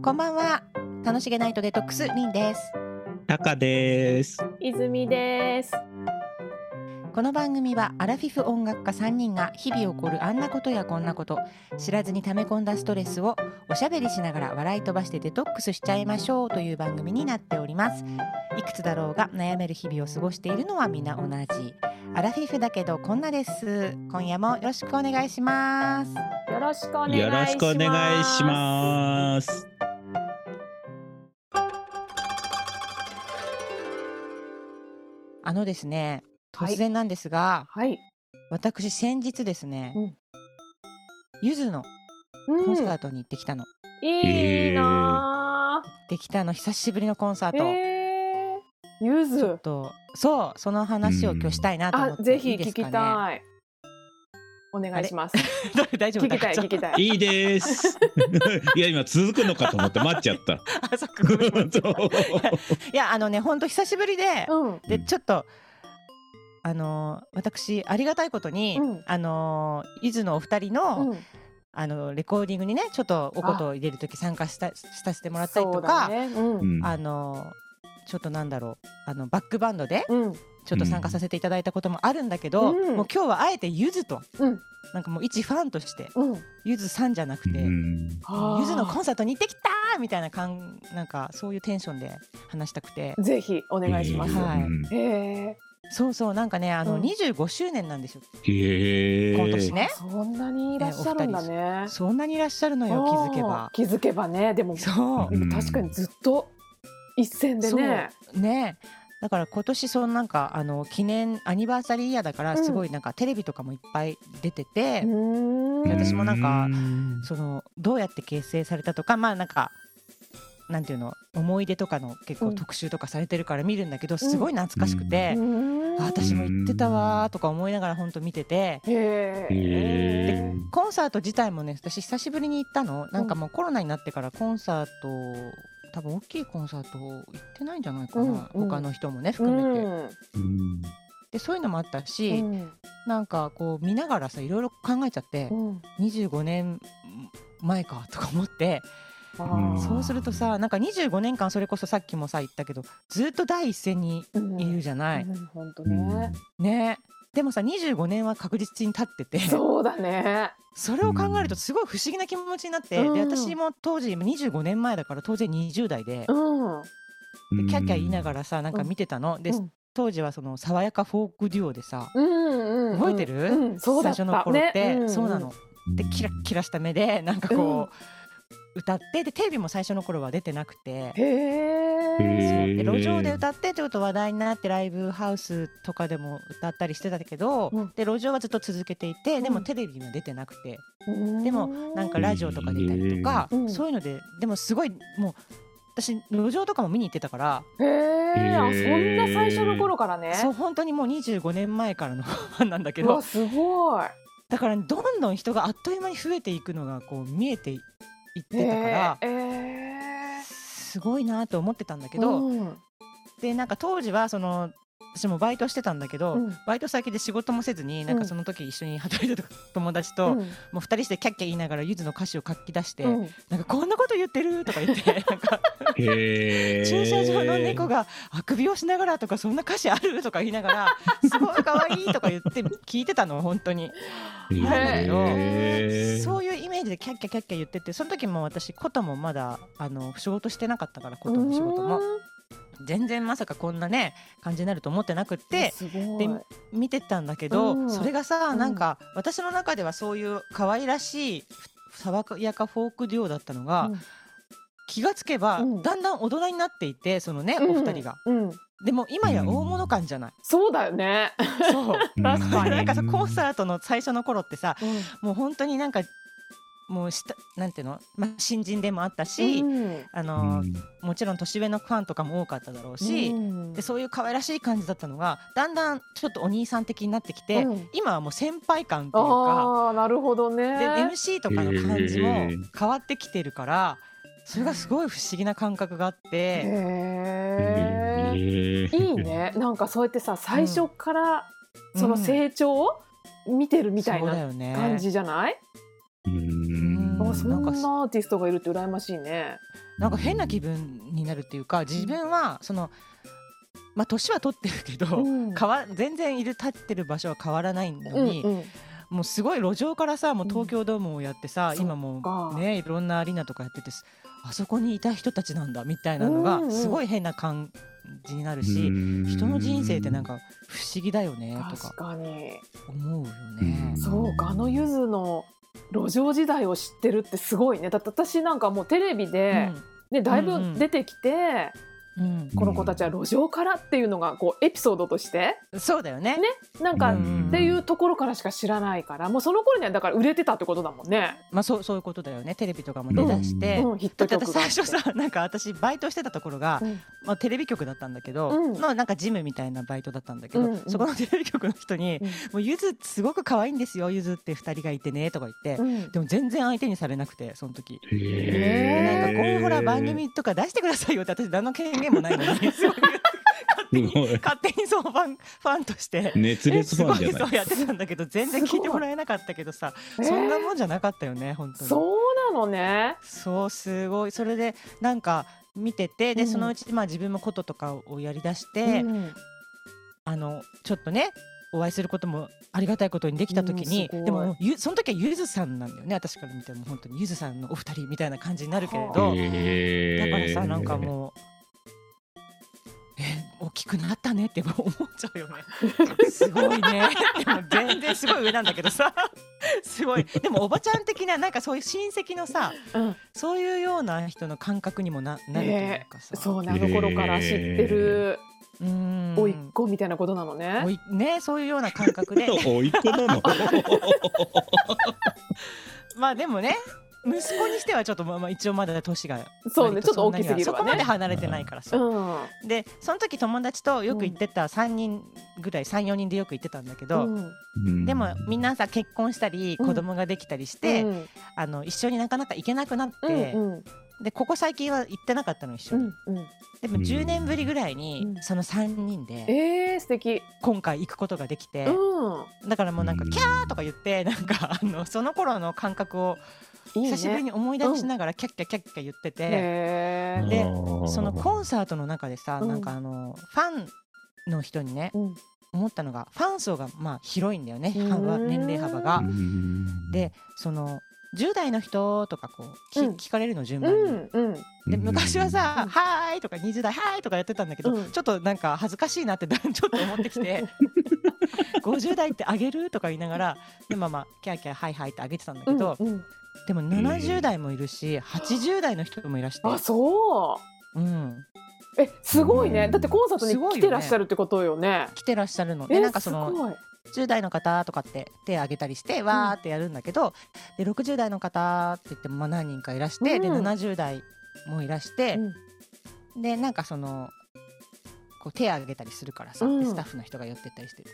こんばんは。楽しげナイトデトックスリンです。タカです。泉です。この番組はアラフィフ音楽家3人が日々起こるあんなことやこんなこと知らずに溜め込んだストレスをおしゃべりしながら笑い飛ばしてデトックスしちゃいましょうという番組になっております。いくつだろうが悩める日々を過ごしているのは皆同じ。アラフィフだけどこんなです。今夜もよろしくお願いします。よろしくお願いします。あのですねはい突然なんですが、はい。私先日ですね、うんゆずのうんコンサートに行ってきたの、いいな行ってきたの久しぶりのコンサーぁ。ト、えー、ゆちょっず。とそうその話を今日したいなと思っあ、てぜひ聞きいいですかねたい。お願いします。大丈夫？聞きたい、だ聞きたい。いいです。いや今続くのかと思って待っちゃった。あそっか いやあのね本当久しぶりで、うん。でちょっとあのー私ありがたいことに、うんあのーゆずのお二人の、うん。あのレコーディングにねちょっとおことを入れる時参加したさせてもらったりとか、だね。うん。うんあのちょっとなんだろうあのバックバンドでうん。ちょっと参加させていただいたこともあるんだけど、うんもう今日はあえてゆずとうん。なんかもう一ファンとしてうん。ゆずさんじゃなくて、うんゆずのコンンサートに行ってきたーみたいな感なんかそういうテンションで話したくてぜひお願いします。はいえ。そうそうなんかねあの、うん25周年なんですよへえ。今年ねそんなにいらっしゃるんだね。そんなにいらっしゃるのよ気づけばうん気づけばね。でも、そうでも確かにずっと一線でね。ねだから今年そのなんかあの記念アニバーサリーイヤーだからうん。すごいなんかテレビとかもいっぱい出てて、うーん。で私もなんかうん。そのどうやって結成されたとかまあなんかなんていうの思い出とかの結構うん特集とかされてるから見るんだけどすごい懐かしくて、うん。あ私も行ってたわーとか思いながら本当見てて。へへえ。ーコンサート自体もね私久しぶりに行ったの。なんかもうコロナになってからコンサート多分大きいコンサート行ってないんじゃないかな、うんうん。他の人もねう含めて、んうん。でそういうのもあったし、うん。なんかこう見ながらさいろいろ考えちゃって、うん。25年前かとか思ってそうするとさなんか25年間それこそさっきもさ言ったけどずっと第一線にうんいるじゃない、うん。本当うん。ね。ねでもさ25年は確実に経ってて。そうだね。それを考えるとすごい不思議な気持ちになって、うん。で私も当時25年前だから当然20代で,、うん。でキャッキャ言いながらさなんか見てたの、でうん。当時はその爽やかフォークデュオでさ、うんうん。覚えてる？うんそうだった。最初の頃って、ね。ん。そうなの。でキラッキラした目でなんかこう、歌ってでテレビも最初の頃は出てなくて。へそうえ。で路上で歌ってちょっと話題になってライブハウスとかでも歌ったりしてたけど、うんで路上はずっと続けていてでもうんテレビには出てなくて、うんでもなんかラジオとか出たりとか、うんそういうのででもすごいもう私路上とかも見に行ってたから、へえ。あそんな最初の頃からね。そう本当にもう25年前からの ファンなんだけどすごい。だからどんどん人があっという間に増えていくのがこう見えていってたから、へえ。すごいなと思ってたんだけど、うんでなんか当時はその私もバイトしてたんだけど、うん。バイト先で仕事もせずになんかその時一緒に働いてた友達と、うん。もう二人してキャッキャ言いながらゆずの歌詞を書き出して、うん。なんかこんなこと言ってるとか言って なんか駐車場の猫があくびをしながらとかそんな歌詞あるとか言いながら すごい可愛いとか言って聞いてたの本当に。なん。だけどそういうイメージでキャッキャキャッキャ言っててその時も私琴もまだあの仕事してなかったから琴の仕事も全然まさかこんなね感じになると思ってなくってで見てたんだけど、うん。それがさ、うんなん。か私の中ではそういう可愛らしい爽やかフォークデュオだったのが、うん。気がつけば、うん。だんだん大人になっていてそのね、うん。お二人が。うん。でも今や大物感じゃない？そうだよね。そう。確かに。なんかさコンサートの最初の頃ってさうん。もう本当になんかもうしたなんていうの、まあ、新人でもあったし、うん。あのもちろん年上のファンとかも多かっただろうし、うん。でそういう可愛らしい感じだったのがだんだんちょっとお兄さん的になってきて、うん。今はもう先輩感っていうかああなるほどね。で MC とかの感じも変わってきてるからそれがすごい不思議な感覚があって、いいね。なんかそうやってさ最初からそのうん。成長を見てるみたいな感じじゃない？うーんそんなんかなアーティストがいるって羨ましいね。なんか変な気分になるっていうか自分はそのまあ年は取ってるけど、うん。変わ全然いる立ってる場所は変わらないのに、うんうん。もうすごい路上からさもう東京ドームをやってさ、うん今もねいろんなアリーナとかやっててあそこにいた人たちなんだみたいなのがうんうん。すごい変な感じになるし、人の人生ってなんか不思議だよねと確か。思うよね。そうかあのゆずの路上時代を知ってるってすごいね。だって私なんかもうテレビで、ねだいうんうんぶ出てきて、うん。この子たちは路上からっていうのがこうエピソードとして。うんそうだよね。ね。なんか、うん。っていうところからしか知らないからもうその頃にはだから売れてたってことだもんね。まあそうそういうことだよね。テレビとかも出だして。最初さなんか私バイトしてたところが、うん。まあ、テレビ局だったんだけど、うん。のなんかジムみたいなバイトだったんだけど、うん。うん。そこのテレビ局の人にうん「もうゆずすごく可愛いんですよゆずって2人がいて。ね」とか言って、うん。でも全然相手にされなくてその時。へへー。なんかこういうほら番組とか出してくださいよって私何の権限もないのに。すごい。勝手にそうファンファンとして。熱烈ファンじゃない？すごいそうやってたんだけど全然聞いてもらえなかったけどさ。えー？そんなもんじゃなかったよね本当に。そうなのね。そうすごい。それでなんか見ててで、うん。そのうちまあ自分もこととかをやりだして、うん。あのちょっとねお会いすることもありがたいことにできた時に、うんでもゆその時はゆずさんなんだよね私から見ても。本当にゆずさんのお二人みたいな感じになるけれど、だからさなんかもう。え大きくなったねって思っちゃうよね。すごいね。でも全然すごい上なんだけどさ。すごい。でもおばちゃん的ななんかそういう親戚のさ、うんそういうような人の感覚にもななるというかさ。そうねあの頃から知ってるうーん。甥っ子みたいなことなのね。おいねそういうような感覚で おいっ子なの？まあでもね息子にしてはちょっとまあまあ一応まだ年がそうね割ちょっと大きすぎるわね。そこまで離れてないからさ、うん。でその時友達とよく行ってた3人ぐらい34人でよく行ってたんだけど、うん。でもみんなさ結婚したりうん子供ができたりして、うん。あの一緒になかなか行けなくなって、うんうんでここ最近は行ってなかったの一緒に、うんうん。でも10年ぶりぐらいにうん。その3人でえー、素敵。今回行くことができて、うん。だからもうなんかうん。キャーとか言ってなんかあのその頃の感覚を。久しぶりに思い出しながらキャッキャキャッキャ言ってて、へー。でそのコンサートの中でさ、うん。なんかあのファンの人にねうん。思ったのがファン層がまあ広いんだよね。年齢幅が。う。ん。でその10代の人とかこうき、うん。聞かれるの順う番に。んうん。で昔はさ「うんはーい」とか20代「はーい」とかやってたんだけど、うん。ちょっとなんか恥ずかしいなってだん ちょっと思ってきて 50代ってあげる？とか言いながらでまあまあキャーキャーはいはいってあげてたんだけど、うんうん。でも70代もいるし80代の人もいらして、あそう。ん、う。えすごいね。だってコンサートすごいよね。に来てらっしゃるってことよね。来てらっしゃるの。えでなんかそのすごい10代の方とかって手挙げたりしてわーってやるんだけど、で60代の方って言ってもまあ何人かいらして、でうん。70代もいらして、でなんかそのこう手挙げたりするからさ、うん。でスタッフの人が寄ってったりして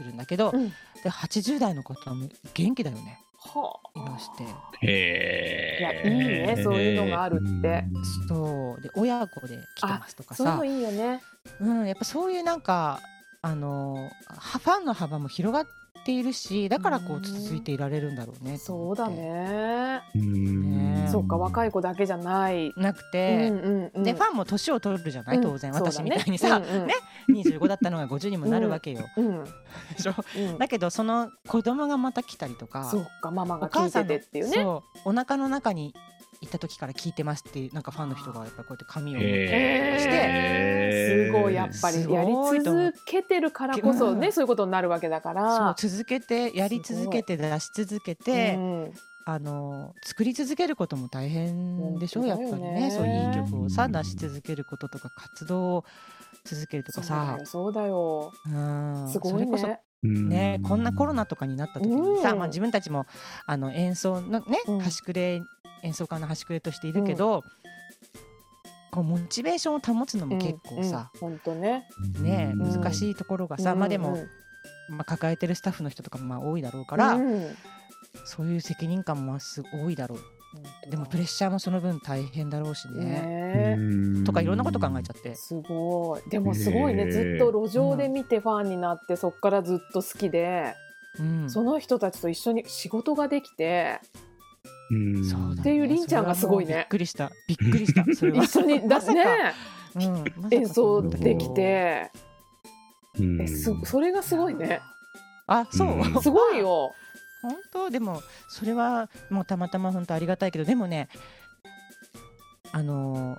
映るんだけど、うん。うんで80代の方も元気だよね。はあ。いらして。へいやいいねそういうのがあるって。そう。で親子で来てますとかさ。そういうのいいよね。うん、やっぱそういうなんかあのはファンの幅も広がっているしだからこううん続いていられるんだろうねとそうだね。ねそうか若い子だけじゃない。なくうて、んうんうん。でファンも年を取るじゃない、うん。当然そうだね私みたいにさ、うんうん。ね25だったのが50にもなるわけよ、うんでしょ？うん。だけどその子供がまた来たりとかそうかママおが聞いて母さんのてっていうね。そうお腹の中にいた時から聞いてますっていうなんかファンの人がやっぱりこうやって紙を持ってへしてすごいやっぱりやり続けてるからこそね、う。んそういうことになるわけだから。続けてやり続けて出し続けて、うん。あの作り続けることも大変でしょ、やっぱりね。そういい曲をさ出し続けることとか活動を続けるとそうだかさよそうだよ。うん。すごいそれこそね。ねこんなコロナとかになった時にさ、うんまあ、自分たちもあの演奏のね、うん。端くれ演奏家の端くれとしているけど、こうモチベーションを保つのも結構さ、本当ね。ねうん。難しいところがさ、まあでも、まあ、抱えてるスタッフの人とかもまあ多いだろうから、うん。そういう責任感もまあす多いだろうでもプレッシャーもその分大変だろうしね。ねとかいろんなこと考えちゃって。すごい。でもすごいね、ずっと路上で見てファンになって、そっからずっと好きで、うん、その人たちと一緒に仕事ができてうん。そうっていうりんちゃんがすごいね。びっくりした。びっくりした。それは。一緒にだまさか。ね。うん。まさか。演奏できて、うん。えすそれがすごいね。あそう、うん。すごいよ本当？でもそれはもうたまたま本当ありがたいけどでもねあのー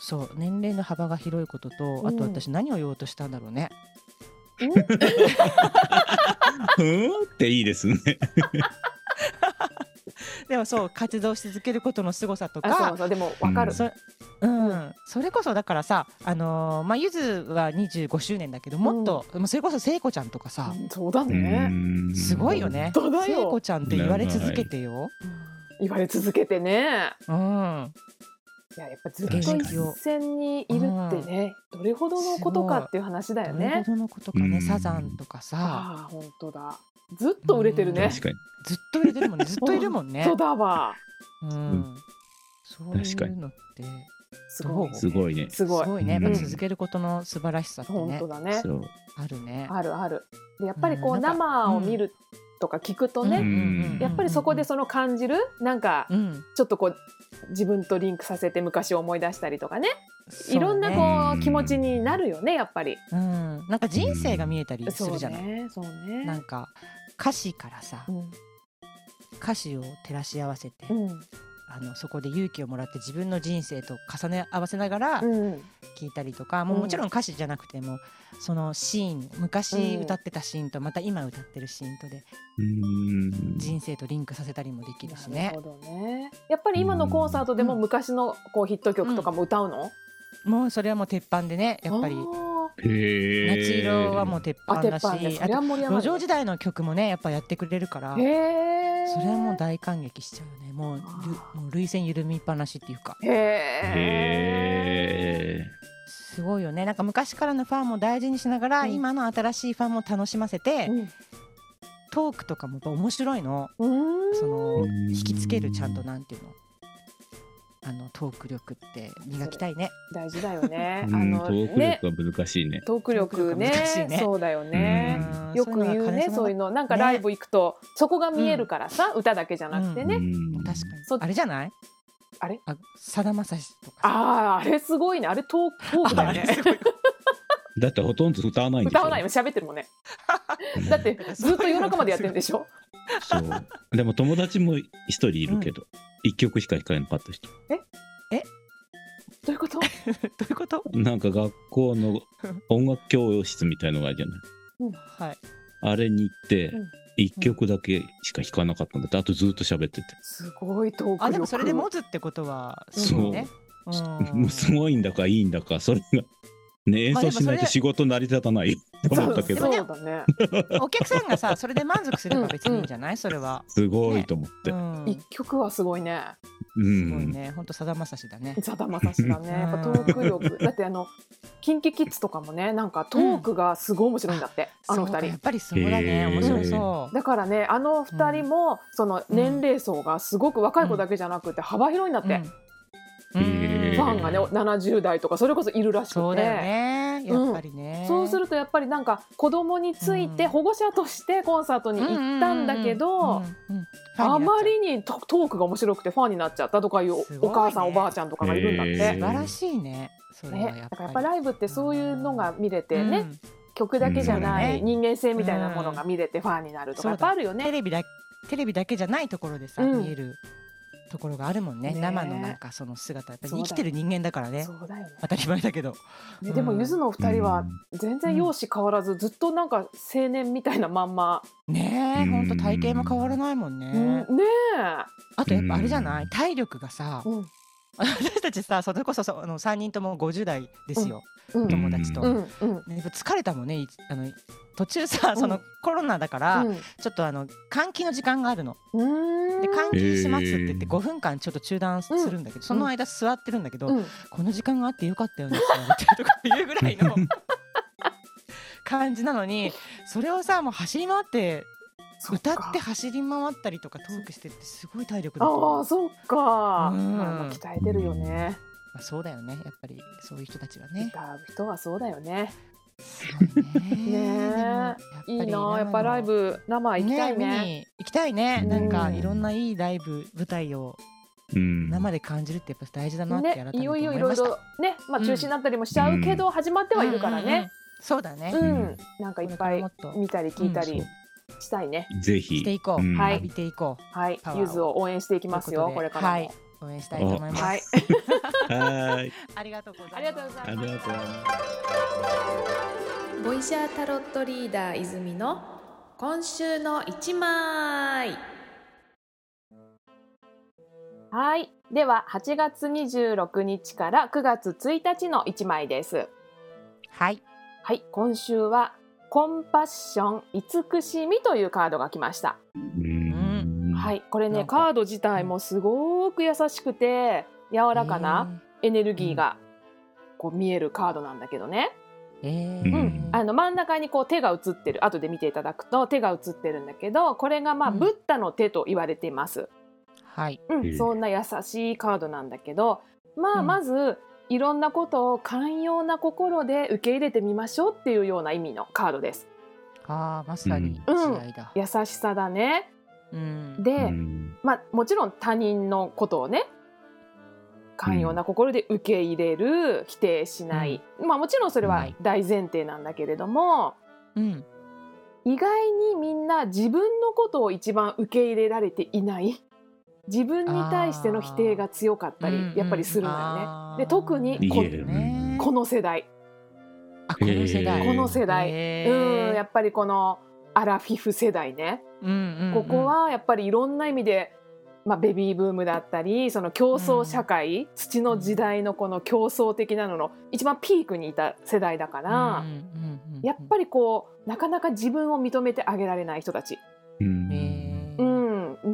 そう年齢の幅が広いことと、うん。あと私何を言おうとしたんだろうね。うん？っていいですね。でもそう活動し続けることの凄さとあそうかそうでもわかる、うん。そうん、それこそだからさあのーまあゆずは25周年だけどもっと、もうそれこそ聖子ちゃんとかさ、うんそうだうね、ん。すごいよね。聖子ちゃんって言われ続けてよ、言われ続けてね。うん、いややっぱずっと一線にいるってね、どれほどのことかっていう話だよどれねほどのことかね、うん。サザンとかさ。ああ本当だ。ずっと売れてるね。確かに。ずっと入れてるもんね。ずっといるもんね。そうだわ。うん、そう確かに。いうのってすごい。すごいね。すごい。すごいね。やっぱうん続けることの素晴らしさってね。本当、だね。そう。あるね。あるある。でやっぱりこう生を見るとか聞くとね、うん。やっぱりそこでその感じるなんかうん。ちょっとこう自分とリンクさせて昔を思い出したりとかね。そういろんなねこううん。気持ちになるよねやっぱり。うん、なんか人生が見えたりすそうるじゃない、ねそうね。なんか歌詞からさうん。歌詞を照らし合わせて、うんあのそこで勇気をもらって自分の人生と重ね合わせながらうん。聞いたりとか、もううん。もちろん歌詞じゃなくてもそのシーン昔うん。歌ってたシーンとまた今歌ってるシーンとでうん。人生とリンクさせたりもできるしね。なるほどね。やっぱり今のコンサートでも昔のこうヒット曲とかも歌うの？もうそれはもう鉄板でねやっぱり。夏色はもう鉄板だし路上時代の曲もねやっぱやってくれるから。それはもう大感激しちゃうね。もうもう涙腺緩みっぱなしっていうか。へえ。へすごいよね。なんか昔からのファンも大事にしながら、うん。今の新しいファンも楽しませて、うん。トークとかも面白いの。うん。そのうん引きつけるちゃんとなんていうのあのトーク力って磨きたいね。大事だよね。ー。あうんのトークね力が難しいね。トーク力ね。そうだよね。うん。よく言うねそういうの。なんかライブ行くとそこが見えるからさ歌だけじゃなくてね。うん確かに。そあれじゃない？あれ？あさだまさしとかさ。あああれすごいね。あれトークトークだよね。だってほとんど歌わない。歌わないよ。喋ってるもんね。だってずっと夜中までやってるんでしょ。そう。でも友達も一人いるけど、一曲しか弾かなかった人。どういうこと？どういうこと？なんか学校の音楽教室みたいのがあるじゃない。はいあれに行ってうん、一曲だけしか弾かなかったんだって、あとずっと喋ってて。すごいトーク力。あでもそれで持つってことはそうねうんすごいんだかいいんだか、それが。ね、演奏しないと仕事成り立たないよって思ったけど、そうそうだね。お客さんがさそれで満足すれば別にいいんじゃない？それは、すごいと思って。うん、一曲はすごいね。うすごいん。ね。本当さだまさしだね。さだまさしだね。やっぱトーク力。だってあのキンキキッズとかもねなんかトークがすごい面白いんだって、あの二人。そうかやっ。ぱりそうだね。へー。面白そう。だからねあの二人も、その年齢層がすごく若い子だけじゃなくて幅広いんだって、うん。へーファンがね70代とかそれこそいるらしくて。そうだよね。やっぱりね、そうするとやっぱりなんか子供についてうん。保護者としてコンサートに行ったんだけど、うんうんうんうんあまりにトトークが面白くてファンになっちゃったとかいうお母さんおばあちゃんとかがいるんだって。素晴らしいね。それはね、だからやっぱライブってそういうのが見れてね、うん。曲だけじゃないうん。人間性みたいなものが見れてファンになるとかやっぱあるよね。テレビだテレビだけじゃないところでさ、うん。見えるところがあるもんね。ね。生のなんかその姿やっぱり生きてる人間だからね。そうだよね。当たり前だけど。ねでもゆずのお二人は全然容姿変わらずずっとなんか青年みたいなまんま、ねえうん。ほんと体型も変わらないもんね、うん。ねあとやっぱあれじゃない？体力がさえ、うん 私たちさそれこそそあの3人とも50代ですよ、うん。友達と、うん。うん。ね疲れたもんねいあの途中さそのコロナだから、ちょっとあの換気の時間があるの。うん。で換気しますって言ってへー。5分間ちょっと中断するんだけど、その間座ってるんだけど、うん。この時間があってよかったよねってとかいうぐらいの 感じなのにそれをさもう走り回って歌って走り回ったりとかトークしてってすごい体力だとああそっか、うん。ま鍛えてるよね。まあそうだよね。やっぱりそういう人たちはね。歌う人はそうだよね。ね。え。いいなやっぱライブ生行きたいね。見に行きたいね、うん。なんかいろんないいライブ舞台をうん。生で感じるってやっぱ大事だなって改めてねいよいよ思いろいろねまあうん。中止になったりもしちゃうけど始まってはいるからうんうんうん。ねそうだね、うん、うんなんかいっぱいからもっと。見たり聞いたり。うんしたいね。ぜひ。していこう、ん。はい。浴びていこはい。ゆずを。応援していきうますよというとで。ことれからも。はい。応援したいと思います、はい。はーい。ありがとうございます。ありがとうございありがとうございます。ボイシャータロットリーダー泉の今週の一枚。はい。では8月26日から9月1日の1枚です。はい。はい。今週はコンパッション慈しみというカードが来ました。うん。。はい。いこれねカード自体もすごく優しくて柔らかなエネルギーがこう見えるカードなんだけどね、えー。ううん。ん、あの真ん中にこう手が映ってる後で見ていただくと手が映ってるんだけどこれがまあうん。ブッダの手と言われています、はい。うん。そんな優しいカードなんだけどまあうん。まずいろんなことを寛容な心で受け入れてみましょうっていうような意味のカードです。あーまさにうん。優しさだね。うん。で、うん。まあもちろん他人のことをね寛容な心で受け入れる、否定しない、まあもちろんそれははい大前提なんだけれども、うん。意外にみんな自分のことを一番受け入れられていない自分に対しての否定が強かったりやっぱりするんだよね。で特にこね。この世代、あこの世代。この世代。へうん、やーっぱりこのアラフィフ世代ね、うんうんうん。ここはやっぱりいろんな意味で、まあ、ベビーブームだったりその競争社会、土の時代のこの競争的なのの一番ピークにいた世代だから、うんうんうんうん。やっぱりこうなかなか自分を認めてあげられない人たち、うん、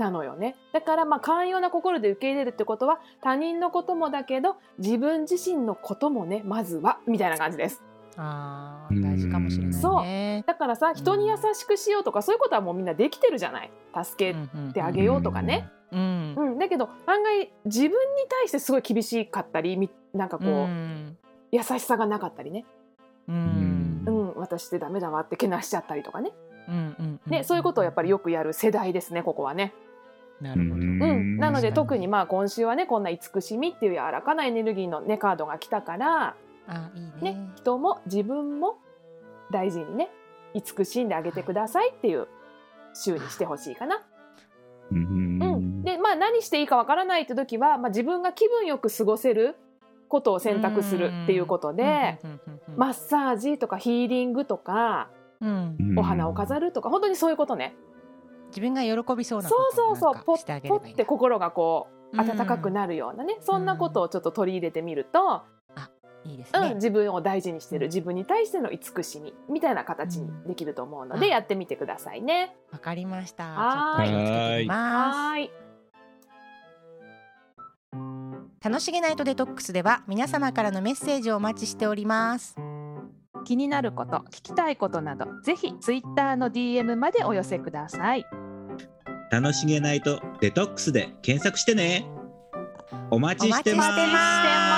なのよね。だからまあ寛容な心で受け入れるってことは他人のこともだけど自分自身のこともねまずはみたいな感じです。あー大事かもしれないね。そう。だからさ人に優しくしようとかそういうことはもうみんなできてるじゃない。助けてあげようとかね、うんうん、だけど案外自分に対してすごい厳しかったりみなんかこう、うん。優しさがなかったりね、うん。うん、私ってダメだわってけなしちゃったりとかね。うんうん。ね、そういうことをやっぱりよくやる世代ですねここはね。なるほど。うん。うん、なので特にまあ今週はねこんな慈しみっていう柔らかなエネルギーのねカードが来たから、あいいね。ね人も自分も大事にね慈しんであげてくださいっていう週にしてほしいかな。うん。うん、でまあ何していいかわからないって時は、まあ、自分が気分よく過ごせることを選択するっていうことで、マッサージとかヒーリングとかうんお花を飾るとか本当にそういうことね。自分が喜びそうなそことうそうそうポをなんかしてあげれッポばいいって心がこううん。温かくなるようなね、そんなことをちょっと取り入れてみると、いいですうんね自分を大事にしてる。うん。自分に対しての慈しみ。みたいな形にできると思うので、うん。やってみてくださいね。わかりました。はい。楽しげナイトデトックスでは皆様からのメッセージをお待ちしております気になること聞きたいことなどぜひツイッターの DM までお寄せください楽しげないとデトックスで検索してね。お待ちしてます。お待ちしてます